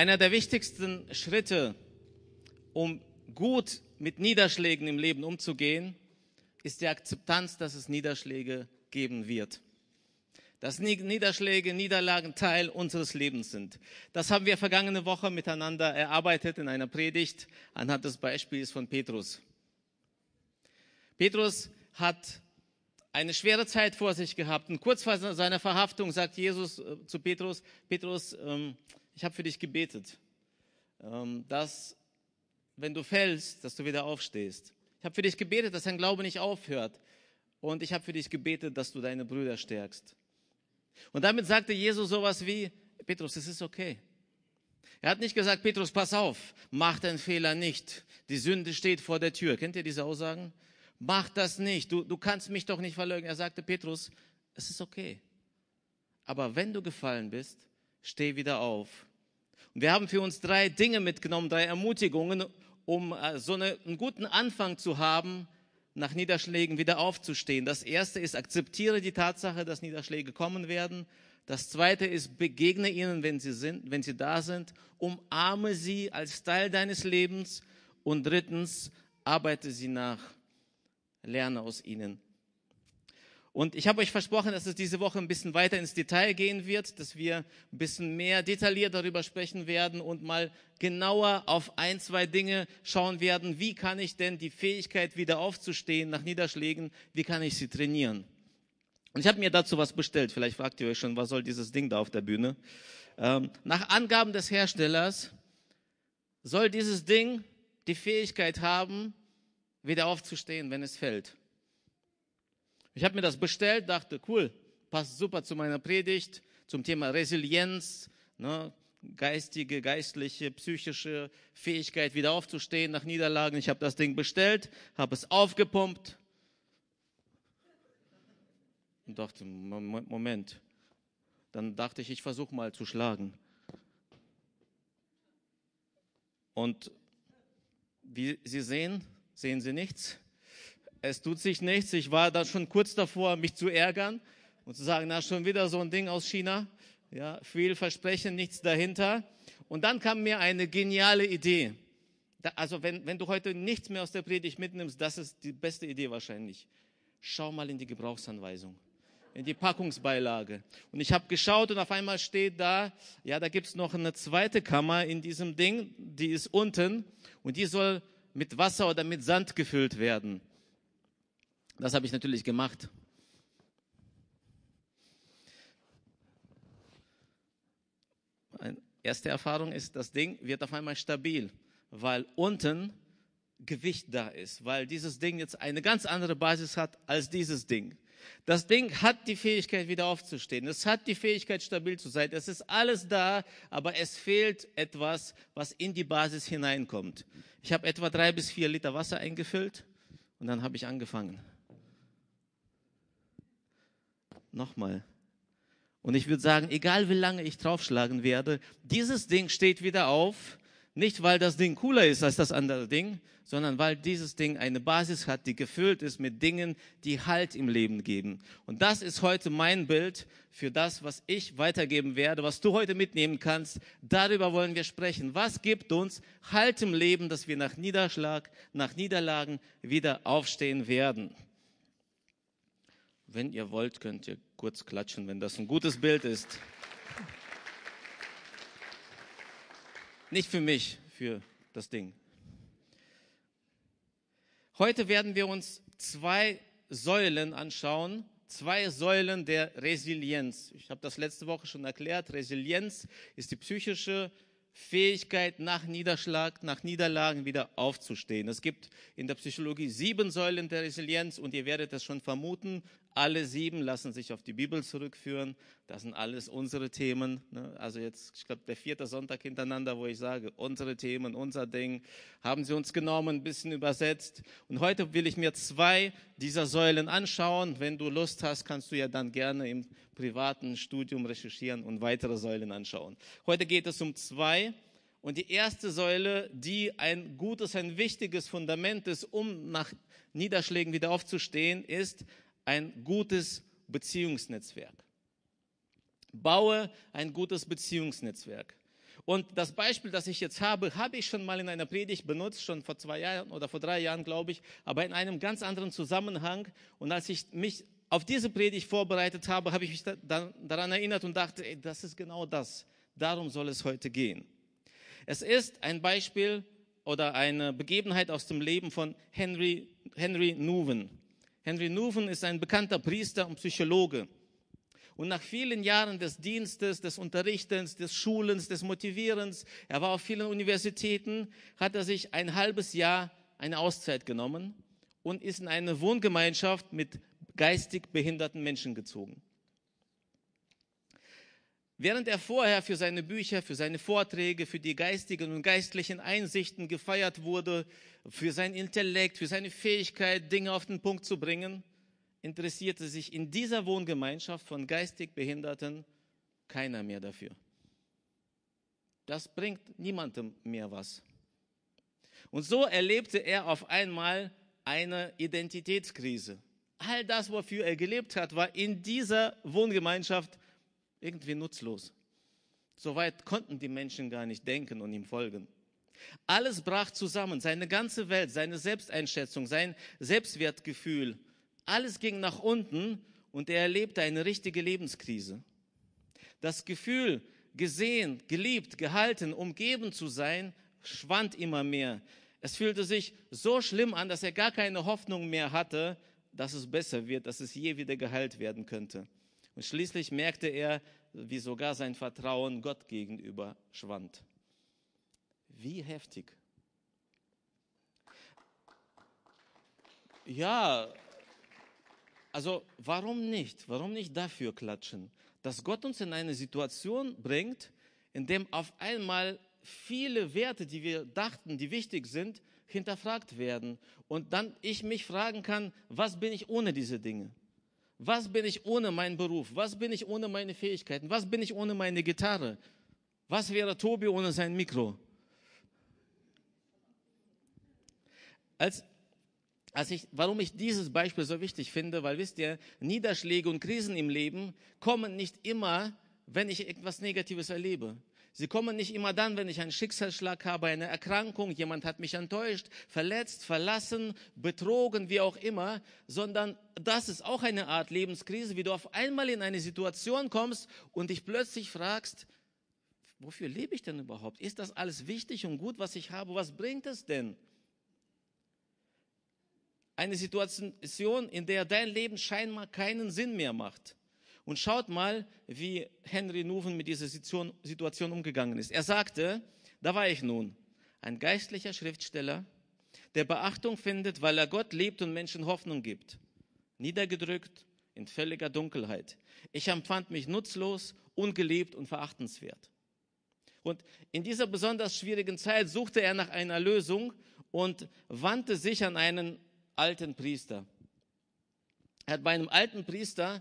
Einer der wichtigsten Schritte, um gut mit Niederschlägen im Leben umzugehen, ist die Akzeptanz, dass es Niederschläge geben wird. Dass Niederschläge, Niederlagen Teil unseres Lebens sind. Das haben wir vergangene Woche miteinander erarbeitet in einer Predigt anhand des Beispiels von Petrus. Petrus hat eine schwere Zeit vor sich gehabt und kurz vor seiner Verhaftung sagt Jesus äh, zu Petrus, Petrus, ähm, ich habe für dich gebetet, ähm, dass wenn du fällst, dass du wieder aufstehst. Ich habe für dich gebetet, dass dein Glaube nicht aufhört. Und ich habe für dich gebetet, dass du deine Brüder stärkst. Und damit sagte Jesus sowas wie, Petrus, es ist okay. Er hat nicht gesagt, Petrus, pass auf, mach den Fehler nicht. Die Sünde steht vor der Tür. Kennt ihr diese Aussagen? Mach das nicht. Du, du kannst mich doch nicht verleugnen. Er sagte, Petrus, es ist okay. Aber wenn du gefallen bist, steh wieder auf. Und wir haben für uns drei Dinge mitgenommen, drei Ermutigungen, um äh, so eine, einen guten Anfang zu haben, nach Niederschlägen wieder aufzustehen. Das erste ist, akzeptiere die Tatsache, dass Niederschläge kommen werden. Das zweite ist, begegne ihnen, wenn sie sind, wenn sie da sind. Umarme sie als Teil deines Lebens. Und drittens, arbeite sie nach. Lerne aus ihnen. Und ich habe euch versprochen, dass es diese Woche ein bisschen weiter ins Detail gehen wird, dass wir ein bisschen mehr detailliert darüber sprechen werden und mal genauer auf ein, zwei Dinge schauen werden. Wie kann ich denn die Fähigkeit wieder aufzustehen nach Niederschlägen, wie kann ich sie trainieren? Und ich habe mir dazu was bestellt. Vielleicht fragt ihr euch schon, was soll dieses Ding da auf der Bühne? Ähm, nach Angaben des Herstellers soll dieses Ding die Fähigkeit haben, wieder aufzustehen, wenn es fällt. Ich habe mir das bestellt, dachte, cool, passt super zu meiner Predigt zum Thema Resilienz, ne, geistige, geistliche, psychische Fähigkeit, wieder aufzustehen nach Niederlagen. Ich habe das Ding bestellt, habe es aufgepumpt und dachte, Moment. Dann dachte ich, ich versuche mal zu schlagen. Und wie Sie sehen, sehen Sie nichts es tut sich nichts. Ich war da schon kurz davor, mich zu ärgern und zu sagen, na, schon wieder so ein Ding aus China. Ja, viel Versprechen, nichts dahinter. Und dann kam mir eine geniale Idee. Da, also wenn, wenn du heute nichts mehr aus der Predigt mitnimmst, das ist die beste Idee wahrscheinlich. Schau mal in die Gebrauchsanweisung, in die Packungsbeilage. Und ich habe geschaut und auf einmal steht da, ja, da gibt's noch eine zweite Kammer in diesem Ding, die ist unten und die soll mit Wasser oder mit Sand gefüllt werden. Das habe ich natürlich gemacht. Meine erste Erfahrung ist, das Ding wird auf einmal stabil, weil unten Gewicht da ist, weil dieses Ding jetzt eine ganz andere Basis hat als dieses Ding. Das Ding hat die Fähigkeit, wieder aufzustehen. Es hat die Fähigkeit, stabil zu sein. Es ist alles da, aber es fehlt etwas, was in die Basis hineinkommt. Ich habe etwa drei bis vier Liter Wasser eingefüllt und dann habe ich angefangen. Nochmal. Und ich würde sagen, egal wie lange ich draufschlagen werde, dieses Ding steht wieder auf. Nicht, weil das Ding cooler ist als das andere Ding, sondern weil dieses Ding eine Basis hat, die gefüllt ist mit Dingen, die Halt im Leben geben. Und das ist heute mein Bild für das, was ich weitergeben werde, was du heute mitnehmen kannst. Darüber wollen wir sprechen. Was gibt uns Halt im Leben, dass wir nach Niederschlag, nach Niederlagen wieder aufstehen werden? Wenn ihr wollt, könnt ihr kurz klatschen, wenn das ein gutes Bild ist. Nicht für mich, für das Ding. Heute werden wir uns zwei Säulen anschauen, zwei Säulen der Resilienz. Ich habe das letzte Woche schon erklärt. Resilienz ist die psychische Fähigkeit, nach Niederschlag, nach Niederlagen wieder aufzustehen. Es gibt in der Psychologie sieben Säulen der Resilienz und ihr werdet es schon vermuten, alle sieben lassen sich auf die Bibel zurückführen. Das sind alles unsere Themen. Ne? Also jetzt, ich glaube, der vierte Sonntag hintereinander, wo ich sage, unsere Themen, unser Ding, haben sie uns genommen, ein bisschen übersetzt. Und heute will ich mir zwei dieser Säulen anschauen. Wenn du Lust hast, kannst du ja dann gerne im privaten Studium recherchieren und weitere Säulen anschauen. Heute geht es um zwei. Und die erste Säule, die ein gutes, ein wichtiges Fundament ist, um nach Niederschlägen wieder aufzustehen, ist ein gutes Beziehungsnetzwerk. Baue ein gutes Beziehungsnetzwerk. Und das Beispiel, das ich jetzt habe, habe ich schon mal in einer Predigt benutzt, schon vor zwei Jahren oder vor drei Jahren, glaube ich, aber in einem ganz anderen Zusammenhang. Und als ich mich auf diese Predigt vorbereitet habe, habe ich mich da, daran erinnert und dachte, ey, das ist genau das. Darum soll es heute gehen. Es ist ein Beispiel oder eine Begebenheit aus dem Leben von Henry, Henry Nouwen. Henry Nouwen ist ein bekannter Priester und Psychologe. Und nach vielen Jahren des Dienstes, des Unterrichtens, des Schulens, des Motivierens, er war auf vielen Universitäten, hat er sich ein halbes Jahr eine Auszeit genommen und ist in eine Wohngemeinschaft mit geistig behinderten Menschen gezogen. Während er vorher für seine Bücher, für seine Vorträge, für die geistigen und geistlichen Einsichten gefeiert wurde, für sein Intellekt, für seine Fähigkeit, Dinge auf den Punkt zu bringen, interessierte sich in dieser Wohngemeinschaft von geistig Behinderten keiner mehr dafür. Das bringt niemandem mehr was. Und so erlebte er auf einmal eine Identitätskrise. All das, wofür er gelebt hat, war in dieser Wohngemeinschaft irgendwie nutzlos. Soweit konnten die Menschen gar nicht denken und ihm folgen. Alles brach zusammen, seine ganze Welt, seine Selbsteinschätzung, sein Selbstwertgefühl, alles ging nach unten und er erlebte eine richtige Lebenskrise. Das Gefühl, gesehen, geliebt, gehalten, umgeben zu sein, schwand immer mehr. Es fühlte sich so schlimm an, dass er gar keine Hoffnung mehr hatte, dass es besser wird, dass es je wieder geheilt werden könnte. Und schließlich merkte er, wie sogar sein Vertrauen Gott gegenüber schwand. Wie heftig. Ja, also warum nicht? Warum nicht dafür klatschen? Dass Gott uns in eine Situation bringt, in dem auf einmal viele Werte, die wir dachten, die wichtig sind, hinterfragt werden. Und dann ich mich fragen kann, was bin ich ohne diese Dinge? Was bin ich ohne meinen Beruf? Was bin ich ohne meine Fähigkeiten? Was bin ich ohne meine Gitarre? Was wäre Tobi ohne sein Mikro? Als, als ich, warum ich dieses Beispiel so wichtig finde, weil wisst ihr, Niederschläge und Krisen im Leben kommen nicht immer, wenn ich etwas Negatives erlebe. Sie kommen nicht immer dann, wenn ich einen Schicksalsschlag habe, eine Erkrankung, jemand hat mich enttäuscht, verletzt, verlassen, betrogen, wie auch immer, sondern das ist auch eine Art Lebenskrise, wie du auf einmal in eine Situation kommst und dich plötzlich fragst, wofür lebe ich denn überhaupt? Ist das alles wichtig und gut, was ich habe? Was bringt es denn? Eine Situation, in der dein Leben scheinbar keinen Sinn mehr macht. Und schaut mal, wie Henry Nuven mit dieser Situation umgegangen ist. Er sagte, da war ich nun, ein geistlicher Schriftsteller, der Beachtung findet, weil er Gott liebt und Menschen Hoffnung gibt. Niedergedrückt, in völliger Dunkelheit. Ich empfand mich nutzlos, ungeliebt und verachtenswert. Und in dieser besonders schwierigen Zeit suchte er nach einer Lösung und wandte sich an einen alten Priester. Er hat bei einem alten Priester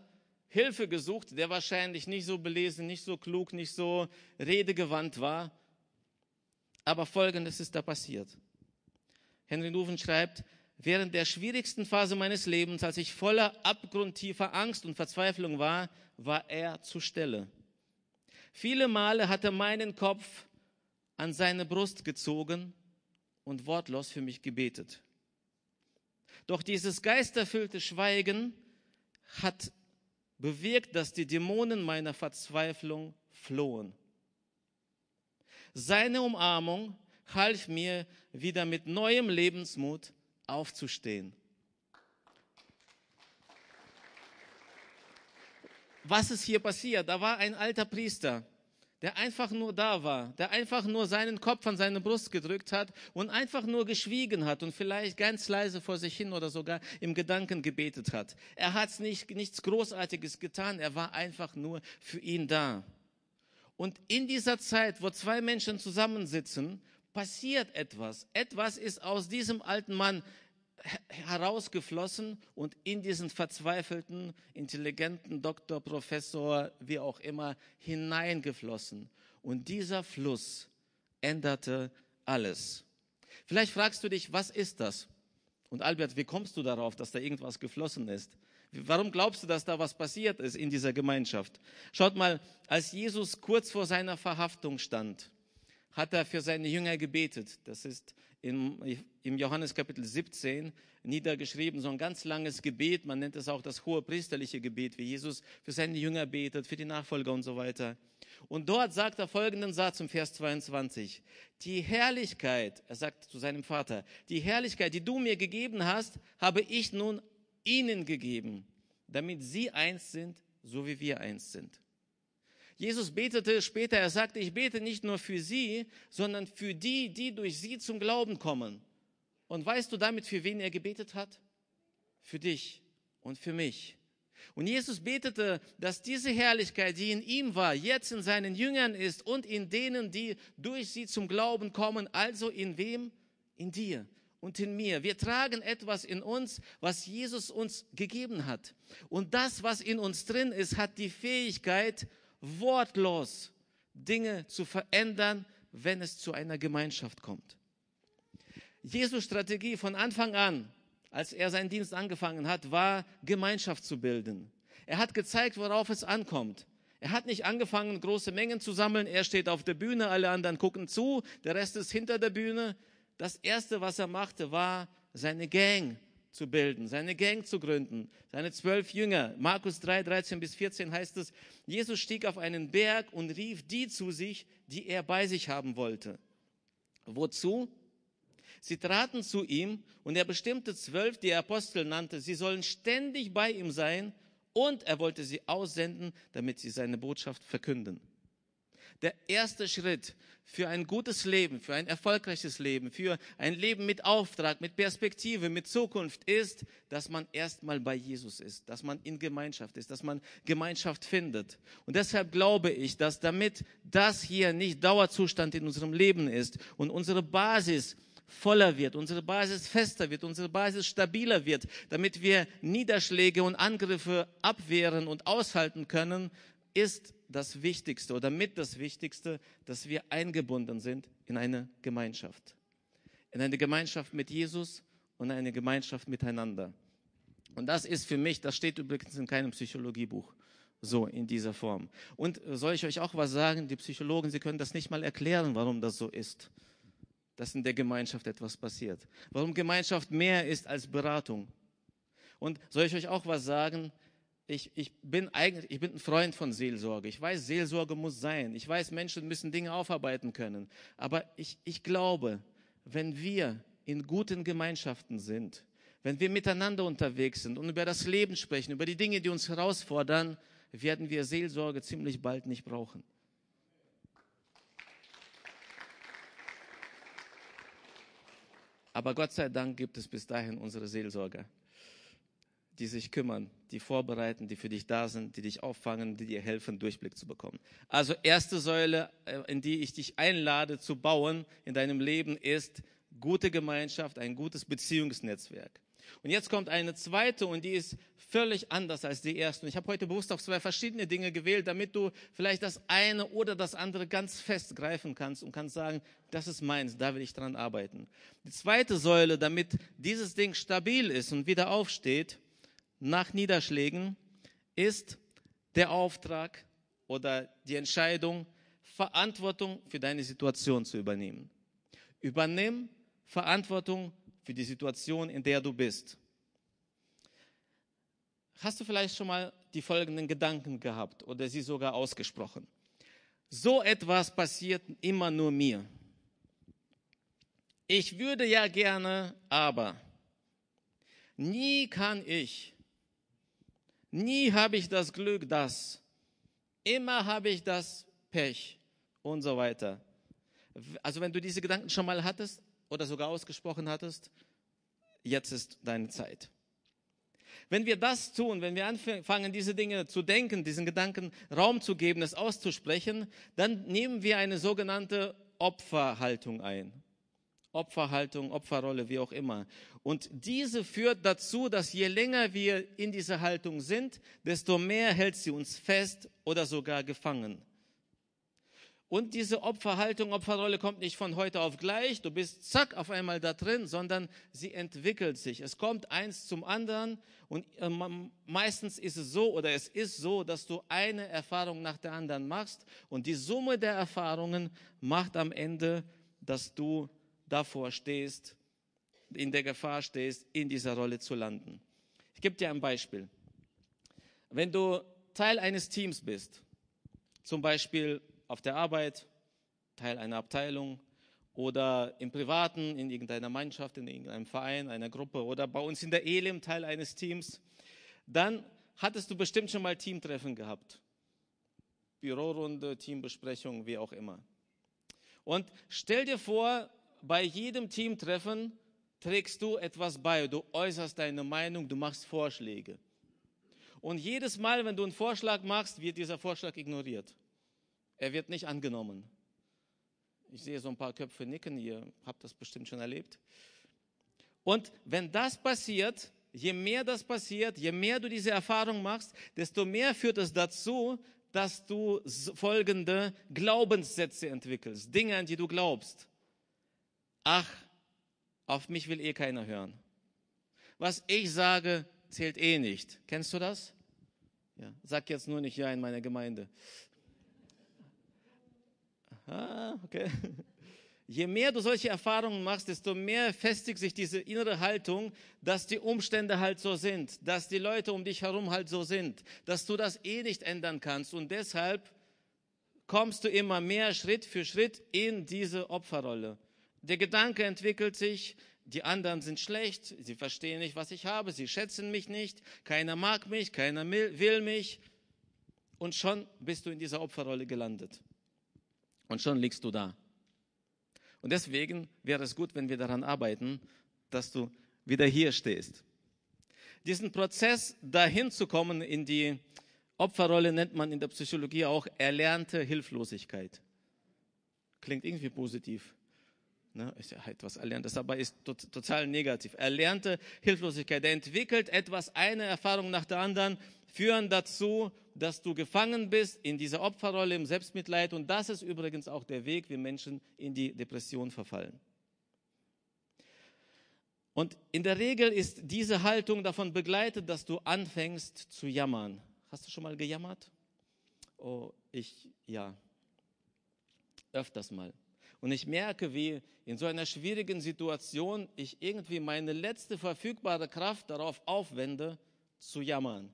Hilfe gesucht, der wahrscheinlich nicht so belesen, nicht so klug, nicht so redegewandt war. Aber Folgendes ist da passiert. Henry Nuven schreibt, während der schwierigsten Phase meines Lebens, als ich voller abgrundtiefer Angst und Verzweiflung war, war er zur Stelle. Viele Male hat er meinen Kopf an seine Brust gezogen und wortlos für mich gebetet. Doch dieses geisterfüllte Schweigen hat bewirkt, dass die Dämonen meiner Verzweiflung flohen. Seine Umarmung half mir wieder mit neuem Lebensmut aufzustehen. Was ist hier passiert? Da war ein alter Priester, der einfach nur da war, der einfach nur seinen Kopf an seine Brust gedrückt hat und einfach nur geschwiegen hat und vielleicht ganz leise vor sich hin oder sogar im Gedanken gebetet hat. Er hat nicht, nichts Großartiges getan, er war einfach nur für ihn da. Und in dieser Zeit, wo zwei Menschen zusammensitzen, passiert etwas. Etwas ist aus diesem alten Mann herausgeflossen und in diesen verzweifelten, intelligenten Doktor, Professor, wie auch immer, hineingeflossen. Und dieser Fluss änderte alles. Vielleicht fragst du dich, was ist das? Und Albert, wie kommst du darauf, dass da irgendwas geflossen ist? Warum glaubst du, dass da was passiert ist in dieser Gemeinschaft? Schaut mal, als Jesus kurz vor seiner Verhaftung stand, hat er für seine Jünger gebetet. Das ist im, im Johannes Kapitel 17 niedergeschrieben, so ein ganz langes Gebet. Man nennt es auch das hohe priesterliche Gebet, wie Jesus für seine Jünger betet, für die Nachfolger und so weiter. Und dort sagt er folgenden Satz im Vers 22. Die Herrlichkeit, er sagt zu seinem Vater, die Herrlichkeit, die du mir gegeben hast, habe ich nun ihnen gegeben, damit sie eins sind, so wie wir eins sind. Jesus betete später, er sagte, ich bete nicht nur für sie, sondern für die, die durch sie zum Glauben kommen. Und weißt du damit, für wen er gebetet hat? Für dich und für mich. Und Jesus betete, dass diese Herrlichkeit, die in ihm war, jetzt in seinen Jüngern ist und in denen, die durch sie zum Glauben kommen. Also in wem? In dir und in mir. Wir tragen etwas in uns, was Jesus uns gegeben hat. Und das, was in uns drin ist, hat die Fähigkeit, wortlos Dinge zu verändern, wenn es zu einer Gemeinschaft kommt. Jesus Strategie von Anfang an, als er seinen Dienst angefangen hat, war Gemeinschaft zu bilden. Er hat gezeigt, worauf es ankommt. Er hat nicht angefangen, große Mengen zu sammeln. Er steht auf der Bühne, alle anderen gucken zu, der Rest ist hinter der Bühne. Das erste, was er machte, war seine Gang zu bilden, seine Gang zu gründen, seine zwölf Jünger. Markus 3, 13 bis 14 heißt es, Jesus stieg auf einen Berg und rief die zu sich, die er bei sich haben wollte. Wozu? Sie traten zu ihm und er bestimmte zwölf, die er Apostel nannte. Sie sollen ständig bei ihm sein und er wollte sie aussenden, damit sie seine Botschaft verkünden. Der erste Schritt für ein gutes Leben, für ein erfolgreiches Leben, für ein Leben mit Auftrag, mit Perspektive, mit Zukunft ist, dass man erstmal bei Jesus ist, dass man in Gemeinschaft ist, dass man Gemeinschaft findet. Und deshalb glaube ich, dass damit das hier nicht Dauerzustand in unserem Leben ist und unsere Basis voller wird, unsere Basis fester wird, unsere Basis stabiler wird, damit wir Niederschläge und Angriffe abwehren und aushalten können, ist das Wichtigste oder mit das Wichtigste, dass wir eingebunden sind in eine Gemeinschaft. In eine Gemeinschaft mit Jesus und eine Gemeinschaft miteinander. Und das ist für mich, das steht übrigens in keinem Psychologiebuch, so in dieser Form. Und soll ich euch auch was sagen? Die Psychologen, sie können das nicht mal erklären, warum das so ist, dass in der Gemeinschaft etwas passiert. Warum Gemeinschaft mehr ist als Beratung. Und soll ich euch auch was sagen? Ich, ich bin eigentlich, ich bin ein Freund von Seelsorge. Ich weiß, Seelsorge muss sein. Ich weiß, Menschen müssen Dinge aufarbeiten können. Aber ich, ich glaube, wenn wir in guten Gemeinschaften sind, wenn wir miteinander unterwegs sind und über das Leben sprechen, über die Dinge, die uns herausfordern, werden wir Seelsorge ziemlich bald nicht brauchen. Aber Gott sei Dank gibt es bis dahin unsere Seelsorger die sich kümmern, die vorbereiten, die für dich da sind, die dich auffangen, die dir helfen, Durchblick zu bekommen. Also erste Säule, äh, in die ich dich einlade zu bauen in deinem Leben, ist gute Gemeinschaft, ein gutes Beziehungsnetzwerk. Und jetzt kommt eine zweite und die ist völlig anders als die erste. Und ich habe heute bewusst auf zwei verschiedene Dinge gewählt, damit du vielleicht das eine oder das andere ganz fest greifen kannst und kannst sagen, das ist meins, da will ich dran arbeiten. Die zweite Säule, damit dieses Ding stabil ist und wieder aufsteht, nach Niederschlägen ist der Auftrag oder die Entscheidung, Verantwortung für deine Situation zu übernehmen. Übernimm Verantwortung für die Situation, in der du bist. Hast du vielleicht schon mal die folgenden Gedanken gehabt oder sie sogar ausgesprochen? So etwas passiert immer nur mir. Ich würde ja gerne, aber nie kann ich. Nie habe ich das Glück, dass. Immer habe ich das Pech und so weiter. Also wenn du diese Gedanken schon mal hattest oder sogar ausgesprochen hattest, jetzt ist deine Zeit. Wenn wir das tun, wenn wir anfangen, diese Dinge zu denken, diesen Gedanken Raum zu geben, es auszusprechen, dann nehmen wir eine sogenannte Opferhaltung ein. Opferhaltung, Opferrolle, wie auch immer. Und diese führt dazu, dass je länger wir in dieser Haltung sind, desto mehr hält sie uns fest oder sogar gefangen. Und diese Opferhaltung, Opferrolle kommt nicht von heute auf gleich, du bist zack auf einmal da drin, sondern sie entwickelt sich. Es kommt eins zum anderen und ähm, meistens ist es so oder es ist so, dass du eine Erfahrung nach der anderen machst und die Summe der Erfahrungen macht am Ende, dass du davor stehst, in der Gefahr stehst, in dieser Rolle zu landen. Ich gebe dir ein Beispiel. Wenn du Teil eines Teams bist, zum Beispiel auf der Arbeit, Teil einer Abteilung oder im Privaten, in irgendeiner Mannschaft, in irgendeinem Verein, einer Gruppe oder bei uns in der Elim Teil eines Teams, dann hattest du bestimmt schon mal Teamtreffen gehabt. Bürorunde, Teambesprechung, wie auch immer. Und stell dir vor, bei jedem Teamtreffen trägst du etwas bei, du äußerst deine Meinung, du machst Vorschläge. Und jedes Mal, wenn du einen Vorschlag machst, wird dieser Vorschlag ignoriert. Er wird nicht angenommen. Ich sehe so ein paar Köpfe nicken, ihr habt das bestimmt schon erlebt. Und wenn das passiert, je mehr das passiert, je mehr du diese Erfahrung machst, desto mehr führt es dazu, dass du folgende Glaubenssätze entwickelst, Dinge, an die du glaubst. Ach, auf mich will eh keiner hören. Was ich sage, zählt eh nicht. Kennst du das? Ja, sag jetzt nur nicht ja in meiner Gemeinde. Ah, okay. Je mehr du solche Erfahrungen machst, desto mehr festigt sich diese innere Haltung, dass die Umstände halt so sind, dass die Leute um dich herum halt so sind, dass du das eh nicht ändern kannst. Und deshalb kommst du immer mehr Schritt für Schritt in diese Opferrolle. Der Gedanke entwickelt sich, die anderen sind schlecht, sie verstehen nicht, was ich habe, sie schätzen mich nicht, keiner mag mich, keiner will mich. Und schon bist du in dieser Opferrolle gelandet. Und schon liegst du da. Und deswegen wäre es gut, wenn wir daran arbeiten, dass du wieder hier stehst. Diesen Prozess, dahin zu kommen in die Opferrolle, nennt man in der Psychologie auch erlernte Hilflosigkeit. Klingt irgendwie positiv. Ne, ist ja etwas Erlerntes, aber ist total negativ. Erlernte Hilflosigkeit. Er entwickelt etwas, eine Erfahrung nach der anderen, führen dazu, dass du gefangen bist in dieser Opferrolle, im Selbstmitleid. Und das ist übrigens auch der Weg, wie Menschen in die Depression verfallen. Und in der Regel ist diese Haltung davon begleitet, dass du anfängst zu jammern. Hast du schon mal gejammert? Oh, ich, ja. Öfters mal. Und ich merke, wie in so einer schwierigen Situation ich irgendwie meine letzte verfügbare Kraft darauf aufwende, zu jammern.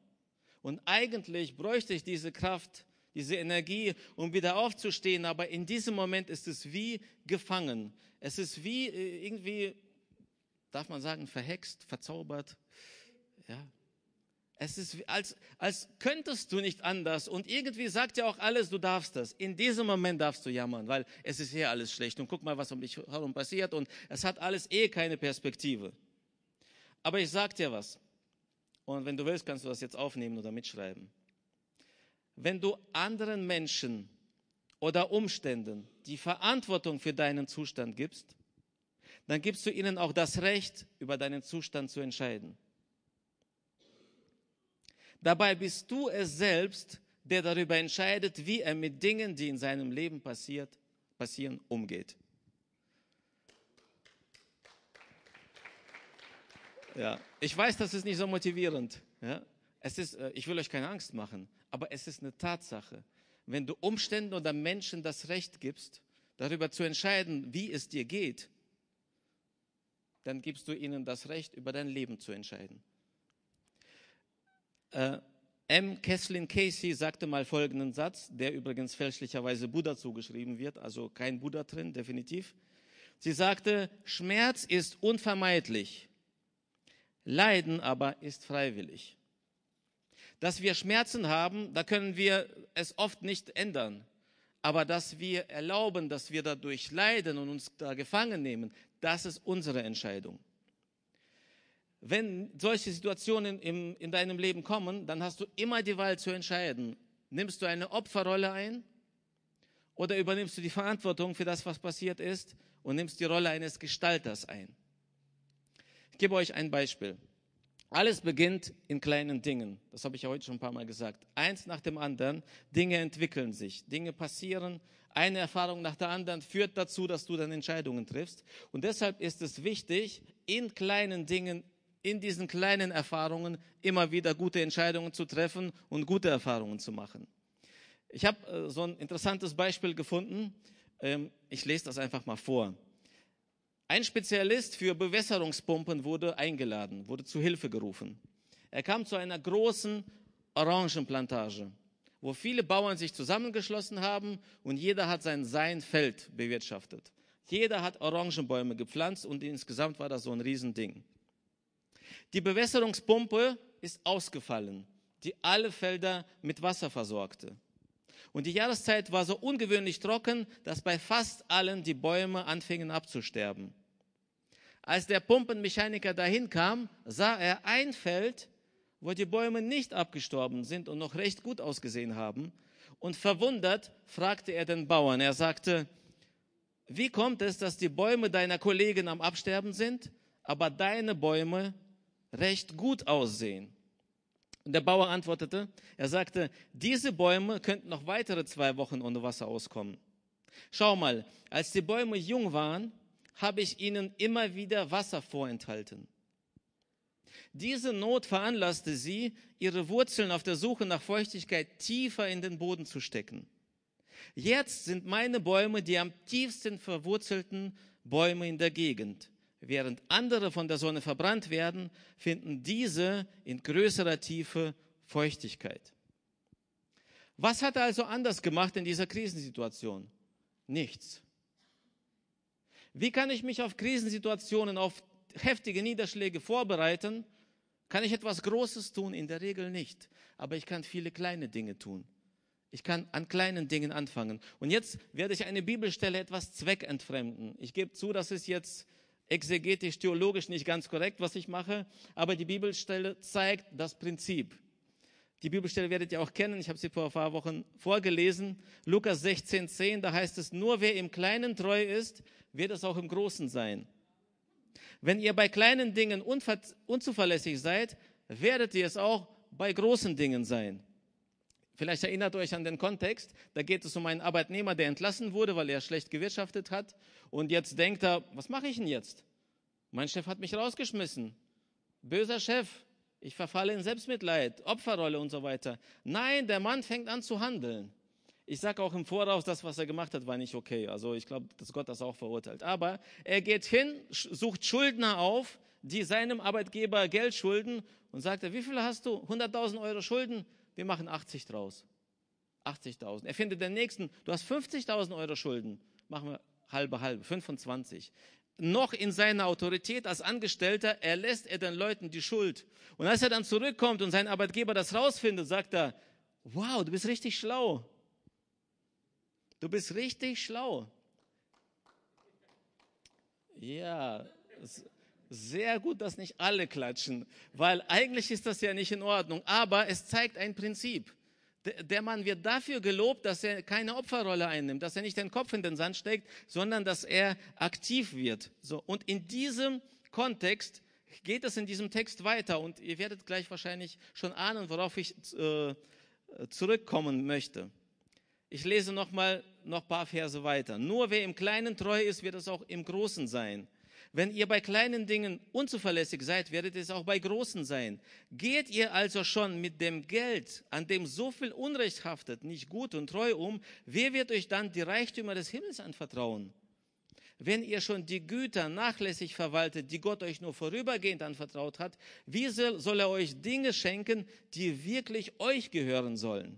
Und eigentlich bräuchte ich diese Kraft, diese Energie, um wieder aufzustehen. Aber in diesem Moment ist es wie gefangen. Es ist wie äh, irgendwie, darf man sagen, verhext, verzaubert. Ja. Es ist, als, als könntest du nicht anders. Und irgendwie sagt ja auch alles, du darfst das. In diesem Moment darfst du jammern, weil es ist hier alles schlecht. Und guck mal, was um dich herum passiert. Und es hat alles eh keine Perspektive. Aber ich sag dir was. Und wenn du willst, kannst du das jetzt aufnehmen oder mitschreiben. Wenn du anderen Menschen oder Umständen die Verantwortung für deinen Zustand gibst, dann gibst du ihnen auch das Recht, über deinen Zustand zu entscheiden. Dabei bist du es selbst, der darüber entscheidet, wie er mit Dingen, die in seinem Leben passiert, passieren, umgeht. Ja, ich weiß, das ist nicht so motivierend. Ja, es ist, äh, ich will euch keine Angst machen, aber es ist eine Tatsache. Wenn du Umständen oder Menschen das Recht gibst, darüber zu entscheiden, wie es dir geht, dann gibst du ihnen das Recht, über dein Leben zu entscheiden. Äh, M. Kesslin Casey sagte mal folgenden Satz, der übrigens fälschlicherweise Buddha zugeschrieben wird, also kein Buddha drin, definitiv. Sie sagte, Schmerz ist unvermeidlich. Leiden aber ist freiwillig. Dass wir Schmerzen haben, da können wir es oft nicht ändern. Aber dass wir erlauben, dass wir dadurch leiden und uns da gefangen nehmen, das ist unsere Entscheidung. Wenn solche Situationen im, in deinem Leben kommen, dann hast du immer die Wahl zu entscheiden. Nimmst du eine Opferrolle ein oder übernimmst du die Verantwortung für das, was passiert ist und nimmst die Rolle eines Gestalters ein? Ich gebe euch ein Beispiel. Alles beginnt in kleinen Dingen. Das habe ich ja heute schon ein paar Mal gesagt. Eins nach dem anderen. Dinge entwickeln sich. Dinge passieren. Eine Erfahrung nach der anderen führt dazu, dass du dann Entscheidungen triffst. Und deshalb ist es wichtig, in kleinen Dingen, in diesen kleinen Erfahrungen immer wieder gute Entscheidungen zu treffen und gute Erfahrungen zu machen. Ich habe äh, so ein interessantes Beispiel gefunden. Ähm, ich lese das einfach mal vor. Ein Spezialist für Bewässerungspumpen wurde eingeladen, wurde zu Hilfe gerufen. Er kam zu einer großen Orangenplantage wo viele Bauern sich zusammengeschlossen haben und jeder hat sein, sein Feld bewirtschaftet. Jeder hat Orangenbäume gepflanzt und insgesamt war das so ein Riesending. Die Bewässerungspumpe ist ausgefallen, die alle Felder mit Wasser versorgte. Und die Jahreszeit war so ungewöhnlich trocken, dass bei fast allen die Bäume anfingen abzusterben. Als der Pumpenmechaniker dahin kam, sah er ein Feld, wo die Bäume nicht abgestorben sind und noch recht gut ausgesehen haben. Und verwundert fragte er den Bauern. Er sagte, wie kommt es, dass die Bäume deiner Kollegen am Absterben sind, aber deine Bäume recht gut aussehen? Und der Bauer antwortete, er sagte, diese Bäume könnten noch weitere zwei Wochen ohne Wasser auskommen. Schau mal, als die Bäume jung waren, habe ich ihnen immer wieder Wasser vorenthalten. Diese Not veranlasste sie, ihre Wurzeln auf der Suche nach Feuchtigkeit tiefer in den Boden zu stecken. Jetzt sind meine Bäume die am tiefsten verwurzelten Bäume in der Gegend. Während andere von der Sonne verbrannt werden, finden diese in größerer Tiefe Feuchtigkeit. Was hat er also anders gemacht in dieser Krisensituation? Nichts. Wie kann ich mich auf Krisensituationen, auf heftige Niederschläge vorbereiten? Kann ich etwas Großes tun? In der Regel nicht. Aber ich kann viele kleine Dinge tun. Ich kann an kleinen Dingen anfangen. Und jetzt werde ich eine Bibelstelle etwas zweckentfremden. Ich gebe zu, das ist jetzt exegetisch, theologisch nicht ganz korrekt, was ich mache, aber die Bibelstelle zeigt das Prinzip. Die Bibelstelle werdet ihr auch kennen, ich habe sie vor ein paar Wochen vorgelesen. Lukas 16, 10, da heißt es, nur wer im Kleinen treu ist, wird es auch im Großen sein. Wenn ihr bei kleinen Dingen unzuverlässig seid, werdet ihr es auch bei großen Dingen sein. Vielleicht erinnert euch an den Kontext. Da geht es um einen Arbeitnehmer, der entlassen wurde, weil er schlecht gewirtschaftet hat. Und jetzt denkt er, was mache ich denn jetzt? Mein Chef hat mich rausgeschmissen. Böser Chef. Ich verfalle in Selbstmitleid, Opferrolle und so weiter. Nein, der Mann fängt an zu handeln. Ich sage auch im Voraus, das, was er gemacht hat, war nicht okay. Also ich glaube, dass Gott das auch verurteilt. Aber er geht hin, sucht Schuldner auf, die seinem Arbeitgeber Geld schulden und sagt, wie viel hast du? 100.000 Euro Schulden? Wir machen 80 draus. 80.000. Er findet den nächsten, du hast 50.000 Euro Schulden. Machen wir halbe, halbe, 25. Noch in seiner Autorität als Angestellter erlässt er den Leuten die Schuld. Und als er dann zurückkommt und sein Arbeitgeber das rausfindet, sagt er, wow, du bist richtig schlau. Du bist richtig schlau. Ja, sehr gut, dass nicht alle klatschen, weil eigentlich ist das ja nicht in Ordnung. Aber es zeigt ein Prinzip. Der Mann wird dafür gelobt, dass er keine Opferrolle einnimmt, dass er nicht den Kopf in den Sand steckt, sondern dass er aktiv wird. So. Und in diesem Kontext geht es in diesem Text weiter und ihr werdet gleich wahrscheinlich schon ahnen, worauf ich äh, zurückkommen möchte. Ich lese noch mal noch ein paar Verse weiter. Nur wer im Kleinen treu ist, wird es auch im Großen sein. Wenn ihr bei kleinen Dingen unzuverlässig seid, werdet es auch bei großen sein. Geht ihr also schon mit dem Geld, an dem so viel Unrecht haftet, nicht gut und treu um, wer wird euch dann die Reichtümer des Himmels anvertrauen? Wenn ihr schon die Güter nachlässig verwaltet, die Gott euch nur vorübergehend anvertraut hat, wie soll er euch Dinge schenken, die wirklich euch gehören sollen?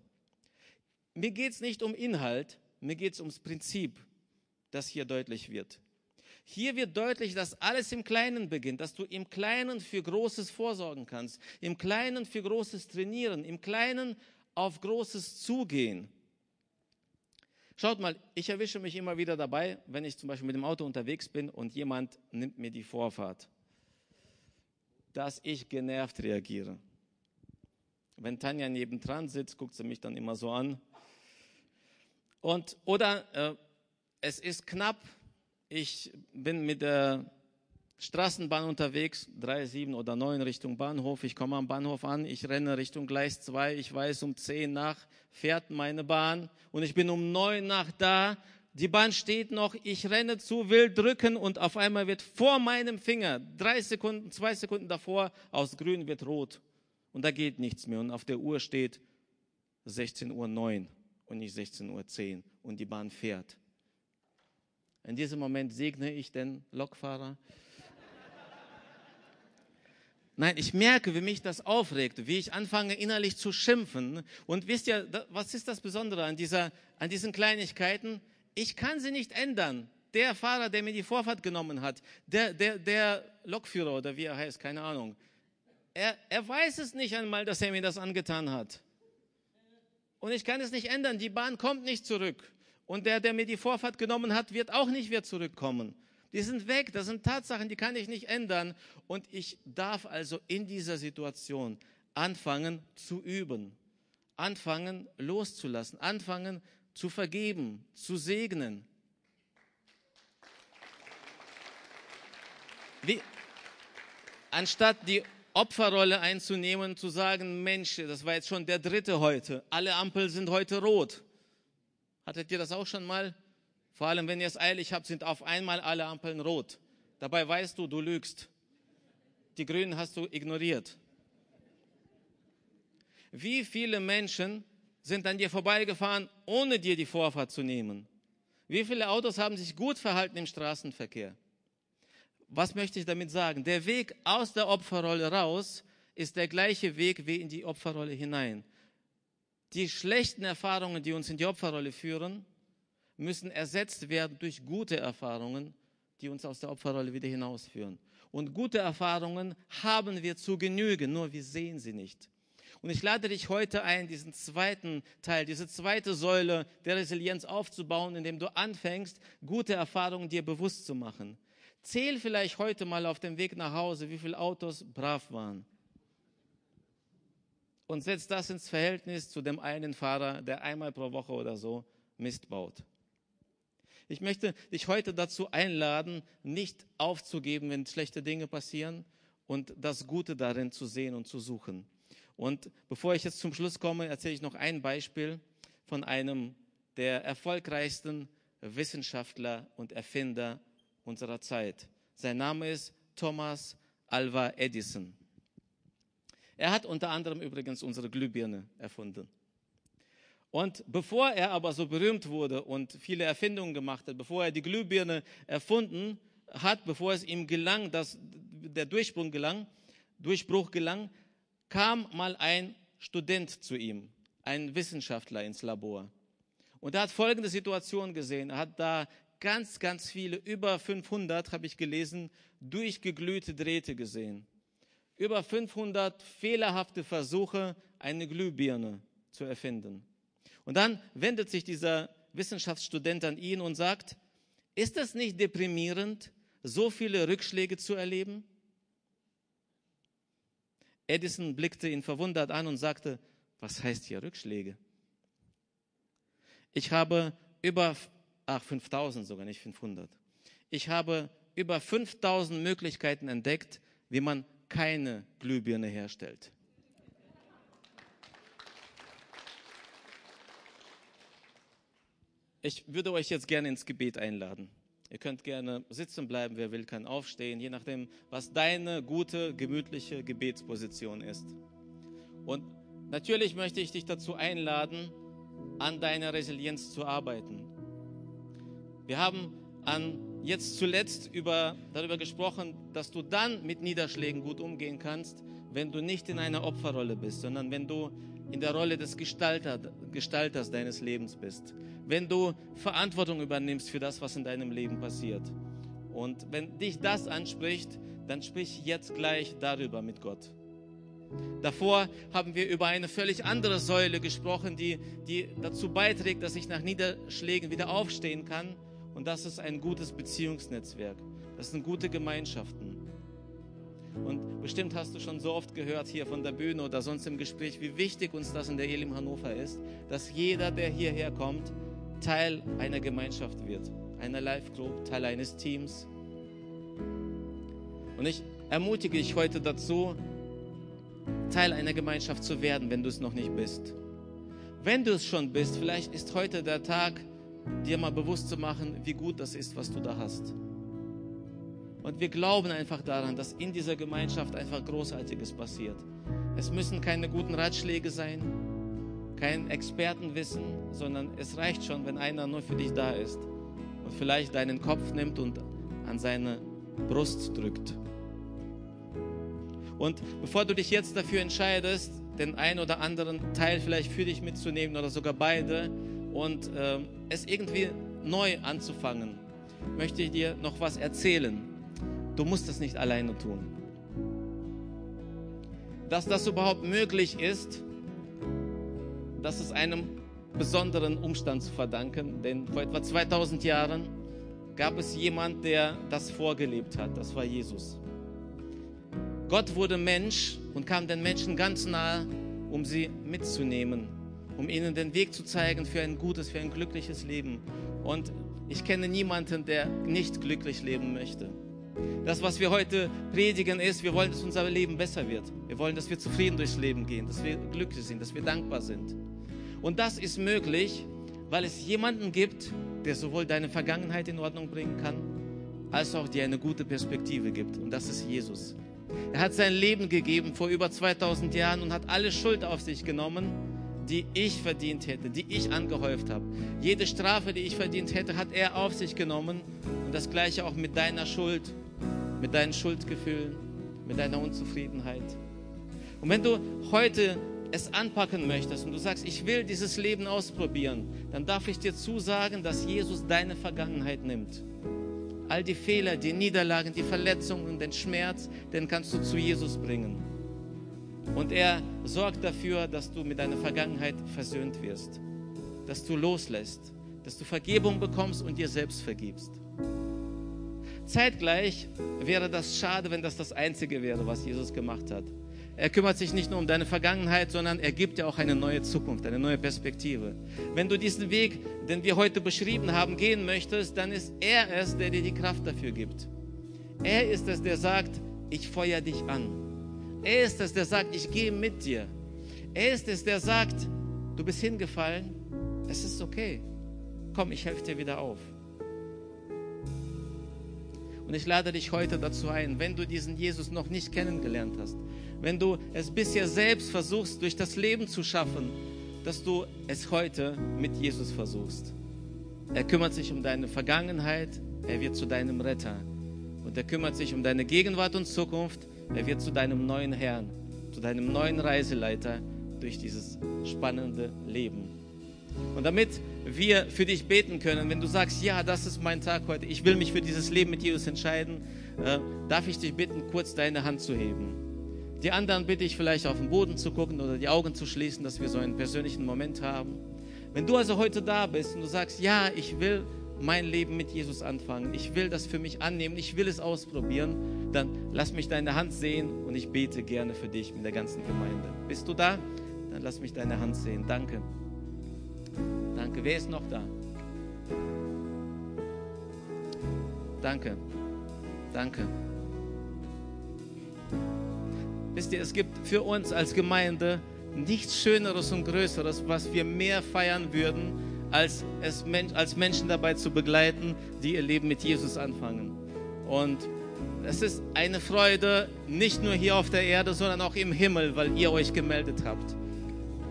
Mir geht es nicht um Inhalt, mir geht es ums Prinzip, das hier deutlich wird. Hier wird deutlich, dass alles im Kleinen beginnt, dass du im Kleinen für Großes vorsorgen kannst, im Kleinen für Großes trainieren, im Kleinen auf Großes zugehen. Schaut mal, ich erwische mich immer wieder dabei, wenn ich zum Beispiel mit dem Auto unterwegs bin und jemand nimmt mir die Vorfahrt, dass ich genervt reagiere. Wenn Tanja nebendran sitzt, guckt sie mich dann immer so an und, oder äh, es ist knapp, ich bin mit der Straßenbahn unterwegs, 3, 7 oder 9 Richtung Bahnhof. Ich komme am Bahnhof an, ich renne Richtung Gleis 2. Ich weiß, um 10 nach fährt meine Bahn und ich bin um 9 nach da. Die Bahn steht noch, ich renne zu, will drücken und auf einmal wird vor meinem Finger, drei Sekunden, zwei Sekunden davor, aus grün wird rot. Und da geht nichts mehr. Und auf der Uhr steht 16.09 Uhr und nicht 16.10 Uhr und die Bahn fährt. In diesem Moment segne ich den Lokfahrer Nein, ich merke, wie mich das aufregt, wie ich anfange innerlich zu schimpfen. Und wisst ihr, was ist das Besondere an, dieser, an diesen Kleinigkeiten? Ich kann sie nicht ändern. Der Fahrer, der mir die Vorfahrt genommen hat, der, der, der Lokführer oder wie er heißt, keine Ahnung, er, er weiß es nicht einmal, dass er mir das angetan hat. Und ich kann es nicht ändern. Die Bahn kommt nicht zurück. Und der, der mir die Vorfahrt genommen hat, wird auch nicht wieder zurückkommen. Die sind weg, das sind Tatsachen, die kann ich nicht ändern. Und ich darf also in dieser Situation anfangen zu üben, anfangen loszulassen, anfangen zu vergeben, zu segnen. Wie, anstatt die Opferrolle einzunehmen, zu sagen, Mensch, das war jetzt schon der dritte heute, alle Ampeln sind heute rot. Hattet ihr das auch schon mal? Vor allem, wenn ihr es eilig habt, sind auf einmal alle Ampeln rot. Dabei weißt du, du lügst. Die Grünen hast du ignoriert. Wie viele Menschen sind an dir vorbeigefahren, ohne dir die Vorfahrt zu nehmen? Wie viele Autos haben sich gut verhalten im Straßenverkehr? Was möchte ich damit sagen? Der Weg aus der Opferrolle raus ist der gleiche Weg wie in die Opferrolle hinein. Die schlechten Erfahrungen, die uns in die Opferrolle führen, müssen ersetzt werden durch gute Erfahrungen, die uns aus der Opferrolle wieder hinausführen. Und gute Erfahrungen haben wir zu genügen, nur wir sehen sie nicht. Und ich lade dich heute ein, diesen zweiten Teil, diese zweite Säule der Resilienz aufzubauen, indem du anfängst, gute Erfahrungen dir bewusst zu machen. Zähl vielleicht heute mal auf dem Weg nach Hause, wie viele Autos brav waren. Und setz das ins Verhältnis zu dem einen Fahrer, der einmal pro Woche oder so Mist baut. Ich möchte dich heute dazu einladen, nicht aufzugeben, wenn schlechte Dinge passieren und das Gute darin zu sehen und zu suchen. Und bevor ich jetzt zum Schluss komme, erzähle ich noch ein Beispiel von einem der erfolgreichsten Wissenschaftler und Erfinder unserer Zeit. Sein Name ist Thomas Alva Edison. Er hat unter anderem übrigens unsere Glühbirne erfunden. Und bevor er aber so berühmt wurde und viele Erfindungen gemacht hat, bevor er die Glühbirne erfunden hat, bevor es ihm gelang, dass der Durchbruch gelang, Durchbruch gelang, kam mal ein Student zu ihm, ein Wissenschaftler ins Labor. Und er hat folgende Situation gesehen. Er hat da ganz, ganz viele, über 500, habe ich gelesen, durchgeglühte Drähte gesehen. Über 500 fehlerhafte Versuche, eine Glühbirne zu erfinden. Und dann wendet sich dieser Wissenschaftsstudent an ihn und sagt, ist es nicht deprimierend, so viele Rückschläge zu erleben? Edison blickte ihn verwundert an und sagte, was heißt hier Rückschläge? Ich habe über, ach 5000 sogar, nicht 500. Ich habe über 5000 Möglichkeiten entdeckt, wie man keine Glühbirne herstellt. Ich würde euch jetzt gerne ins Gebet einladen. Ihr könnt gerne sitzen bleiben, wer will, kann aufstehen, je nachdem, was deine gute, gemütliche Gebetsposition ist. Und natürlich möchte ich dich dazu einladen, an deiner Resilienz zu arbeiten. Wir haben an jetzt zuletzt über, darüber gesprochen, dass du dann mit Niederschlägen gut umgehen kannst, wenn du nicht in einer Opferrolle bist, sondern wenn du in der Rolle des Gestalter, Gestalters deines Lebens bist. Wenn du Verantwortung übernimmst für das, was in deinem Leben passiert. Und wenn dich das anspricht, dann sprich jetzt gleich darüber mit Gott. Davor haben wir über eine völlig andere Säule gesprochen, die, die dazu beiträgt, dass ich nach Niederschlägen wieder aufstehen kann. Und das ist ein gutes Beziehungsnetzwerk. Das sind gute Gemeinschaften. Und bestimmt hast du schon so oft gehört hier von der Bühne oder sonst im Gespräch, wie wichtig uns das in der Elim Hannover ist, dass jeder, der hierher kommt, Teil einer Gemeinschaft wird, einer Live Group, Teil eines Teams. Und ich ermutige dich heute dazu, Teil einer Gemeinschaft zu werden, wenn du es noch nicht bist. Wenn du es schon bist, vielleicht ist heute der Tag, dir mal bewusst zu machen, wie gut das ist, was du da hast. Und wir glauben einfach daran, dass in dieser Gemeinschaft einfach Großartiges passiert. Es müssen keine guten Ratschläge sein, kein Expertenwissen, sondern es reicht schon, wenn einer nur für dich da ist und vielleicht deinen Kopf nimmt und an seine Brust drückt. Und bevor du dich jetzt dafür entscheidest, den einen oder anderen Teil vielleicht für dich mitzunehmen oder sogar beide und äh, es irgendwie neu anzufangen, möchte ich dir noch was erzählen. Du musst es nicht alleine tun. Dass das überhaupt möglich ist, das ist einem besonderen Umstand zu verdanken, denn vor etwa 2000 Jahren gab es jemand, der das vorgelebt hat. Das war Jesus. Gott wurde Mensch und kam den Menschen ganz nahe, um sie mitzunehmen, um ihnen den Weg zu zeigen für ein gutes, für ein glückliches Leben. Und ich kenne niemanden, der nicht glücklich leben möchte. Das, was wir heute predigen, ist, wir wollen, dass unser Leben besser wird. Wir wollen, dass wir zufrieden durchs Leben gehen, dass wir glücklich sind, dass wir dankbar sind. Und das ist möglich, weil es jemanden gibt, der sowohl deine Vergangenheit in Ordnung bringen kann, als auch dir eine gute Perspektive gibt. Und das ist Jesus. Er hat sein Leben gegeben vor über 2000 Jahren und hat alle Schuld auf sich genommen, die ich verdient hätte, die ich angehäuft habe. Jede Strafe, die ich verdient hätte, hat er auf sich genommen. Und das gleiche auch mit deiner Schuld, mit deinen Schuldgefühlen, mit deiner Unzufriedenheit. Und wenn du heute es anpacken möchtest und du sagst, ich will dieses Leben ausprobieren, dann darf ich dir zusagen, dass Jesus deine Vergangenheit nimmt All die Fehler, die Niederlagen, die Verletzungen, den Schmerz, den kannst du zu Jesus bringen. Und er sorgt dafür, dass du mit deiner Vergangenheit versöhnt wirst, dass du loslässt, dass du Vergebung bekommst und dir selbst vergibst. Zeitgleich wäre das schade, wenn das das Einzige wäre, was Jesus gemacht hat. Er kümmert sich nicht nur um deine Vergangenheit, sondern er gibt dir auch eine neue Zukunft, eine neue Perspektive. Wenn du diesen Weg, den wir heute beschrieben haben, gehen möchtest, dann ist er es, der dir die Kraft dafür gibt. Er ist es, der sagt, ich feuer dich an. Er ist es, der sagt, ich gehe mit dir. Er ist es, der sagt, du bist hingefallen, es ist okay. Komm, ich helfe dir wieder auf. Und ich lade dich heute dazu ein, wenn du diesen Jesus noch nicht kennengelernt hast, wenn du es bisher selbst versuchst, durch das Leben zu schaffen, dass du es heute mit Jesus versuchst. Er kümmert sich um deine Vergangenheit, er wird zu deinem Retter. Und er kümmert sich um deine Gegenwart und Zukunft, er wird zu deinem neuen Herrn, zu deinem neuen Reiseleiter durch dieses spannende Leben. Und damit wir für dich beten können, wenn du sagst, ja, das ist mein Tag heute, ich will mich für dieses Leben mit Jesus entscheiden, äh, darf ich dich bitten, kurz deine Hand zu heben. Die anderen bitte ich vielleicht auf den Boden zu gucken oder die Augen zu schließen, dass wir so einen persönlichen Moment haben. Wenn du also heute da bist und du sagst, ja, ich will mein Leben mit Jesus anfangen, ich will das für mich annehmen, ich will es ausprobieren, dann lass mich deine Hand sehen und ich bete gerne für dich mit der ganzen Gemeinde. Bist du da? Dann lass mich deine Hand sehen. Danke. Danke. Wer ist noch da? Danke. Danke. Wisst ihr, es gibt für uns als Gemeinde nichts Schöneres und Größeres, was wir mehr feiern würden, als, es, als Menschen dabei zu begleiten, die ihr Leben mit Jesus anfangen. Und es ist eine Freude, nicht nur hier auf der Erde, sondern auch im Himmel, weil ihr euch gemeldet habt.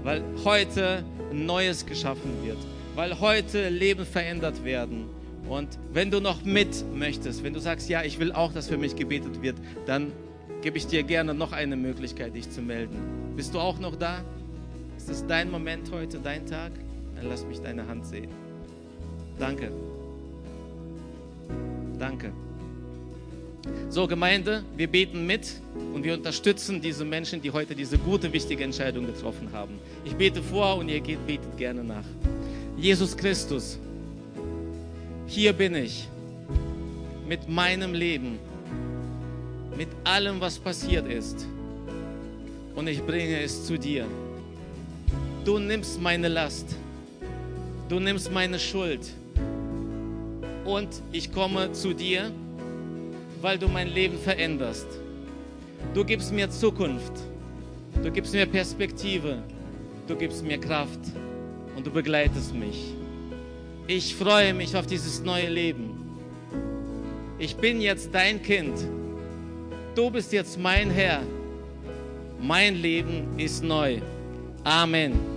Weil heute Neues geschaffen wird. Weil heute Leben verändert werden. Und wenn du noch mit möchtest, wenn du sagst, ja, ich will auch, dass für mich gebetet wird, dann gebe ich dir gerne noch eine Möglichkeit, dich zu melden. Bist du auch noch da? Ist es dein Moment heute, dein Tag? Dann lass mich deine Hand sehen. Danke. Danke. So, Gemeinde, wir beten mit und wir unterstützen diese Menschen, die heute diese gute, wichtige Entscheidung getroffen haben. Ich bete vor und ihr geht, betet gerne nach. Jesus Christus, hier bin ich mit meinem Leben mit allem, was passiert ist. Und ich bringe es zu dir. Du nimmst meine Last. Du nimmst meine Schuld. Und ich komme zu dir, weil du mein Leben veränderst. Du gibst mir Zukunft. Du gibst mir Perspektive. Du gibst mir Kraft und du begleitest mich. Ich freue mich auf dieses neue Leben. Ich bin jetzt dein Kind. Du bist jetzt mein Herr. Mein Leben ist neu. Amen.